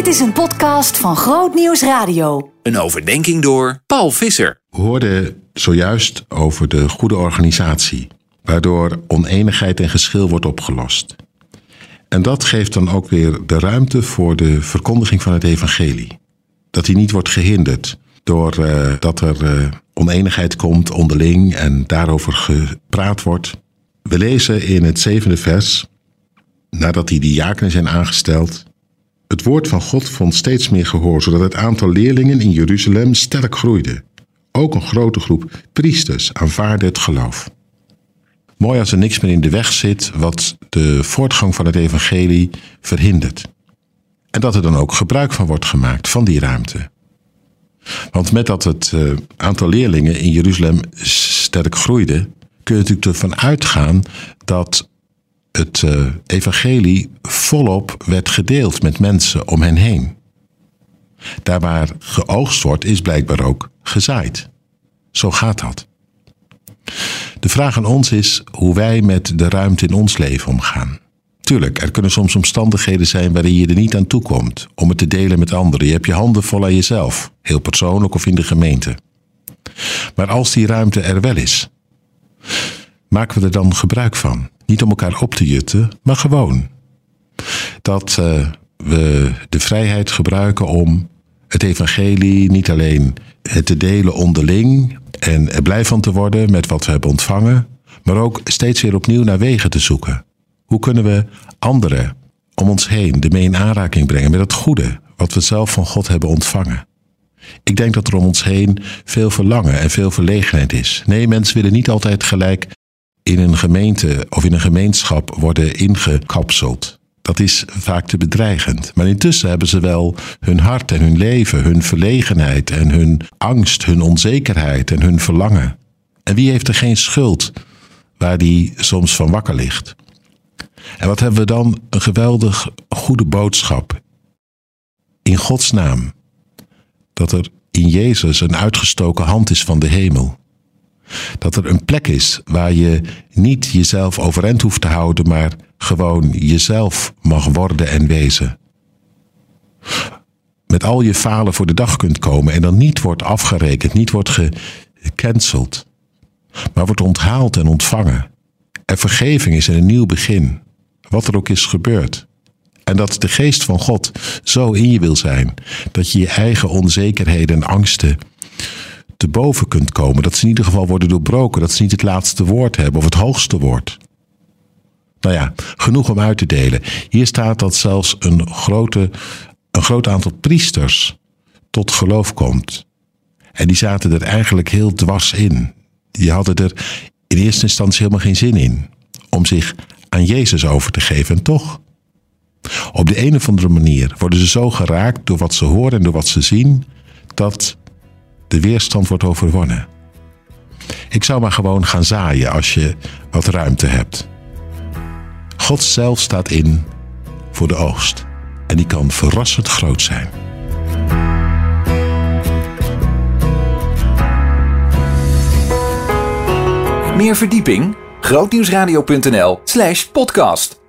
Dit is een podcast van Groot Nieuws Radio. Een overdenking door Paul Visser. We hoorden zojuist over de goede organisatie, waardoor oneenigheid en geschil wordt opgelost. En dat geeft dan ook weer de ruimte voor de verkondiging van het evangelie. Dat die niet wordt gehinderd door uh, dat er uh, oneenigheid komt onderling en daarover gepraat wordt. We lezen in het zevende vers, nadat die diakenen zijn aangesteld, het woord van God vond steeds meer gehoor, zodat het aantal leerlingen in Jeruzalem sterk groeide. Ook een grote groep priesters aanvaarde het geloof. Mooi als er niks meer in de weg zit wat de voortgang van het evangelie verhindert. En dat er dan ook gebruik van wordt gemaakt, van die ruimte. Want met dat het uh, aantal leerlingen in Jeruzalem sterk groeide, kun je natuurlijk ervan uitgaan dat het uh, evangelie volop werd gedeeld met mensen om hen heen. Daar waar geoogst wordt, is blijkbaar ook gezaaid. Zo gaat dat. De vraag aan ons is hoe wij met de ruimte in ons leven omgaan. Tuurlijk, er kunnen soms omstandigheden zijn waarin je er niet aan toe komt om het te delen met anderen. Je hebt je handen vol aan jezelf, heel persoonlijk of in de gemeente. Maar als die ruimte er wel is, maken we er dan gebruik van? Niet om elkaar op te jutten, maar gewoon. Dat uh, we de vrijheid gebruiken om het evangelie niet alleen te delen onderling en er blij van te worden met wat we hebben ontvangen, maar ook steeds weer opnieuw naar wegen te zoeken. Hoe kunnen we anderen om ons heen ermee in aanraking brengen met het goede wat we zelf van God hebben ontvangen? Ik denk dat er om ons heen veel verlangen en veel verlegenheid is. Nee, mensen willen niet altijd gelijk in een gemeente of in een gemeenschap worden ingekapseld. Dat is vaak te bedreigend. Maar intussen hebben ze wel hun hart en hun leven, hun verlegenheid en hun angst, hun onzekerheid en hun verlangen. En wie heeft er geen schuld waar die soms van wakker ligt? En wat hebben we dan? Een geweldig goede boodschap. In Gods naam. Dat er in Jezus een uitgestoken hand is van de hemel. Dat er een plek is waar je niet jezelf overeind hoeft te houden, maar gewoon jezelf mag worden en wezen. Met al je falen voor de dag kunt komen en dan niet wordt afgerekend, niet wordt gecanceld, maar wordt onthaald en ontvangen. Er vergeving is en een nieuw begin, wat er ook is gebeurd. En dat de geest van God zo in je wil zijn dat je je eigen onzekerheden en angsten te boven kunt komen. Dat ze in ieder geval worden doorbroken. Dat ze niet het laatste woord hebben of het hoogste woord. Nou ja, genoeg om uit te delen. Hier staat dat zelfs een, grote, een groot aantal priesters tot geloof komt. En die zaten er eigenlijk heel dwars in. Die hadden er in eerste instantie helemaal geen zin in om zich aan Jezus over te geven. En toch, op de een of andere manier worden ze zo geraakt door wat ze horen en door wat ze zien, dat de weerstand wordt overwonnen. Ik zou maar gewoon gaan zaaien als je wat ruimte hebt. God zelf staat in voor de oogst. En die kan verrassend groot zijn. Meer verdieping? grootnieuwsradio.nl slash podcast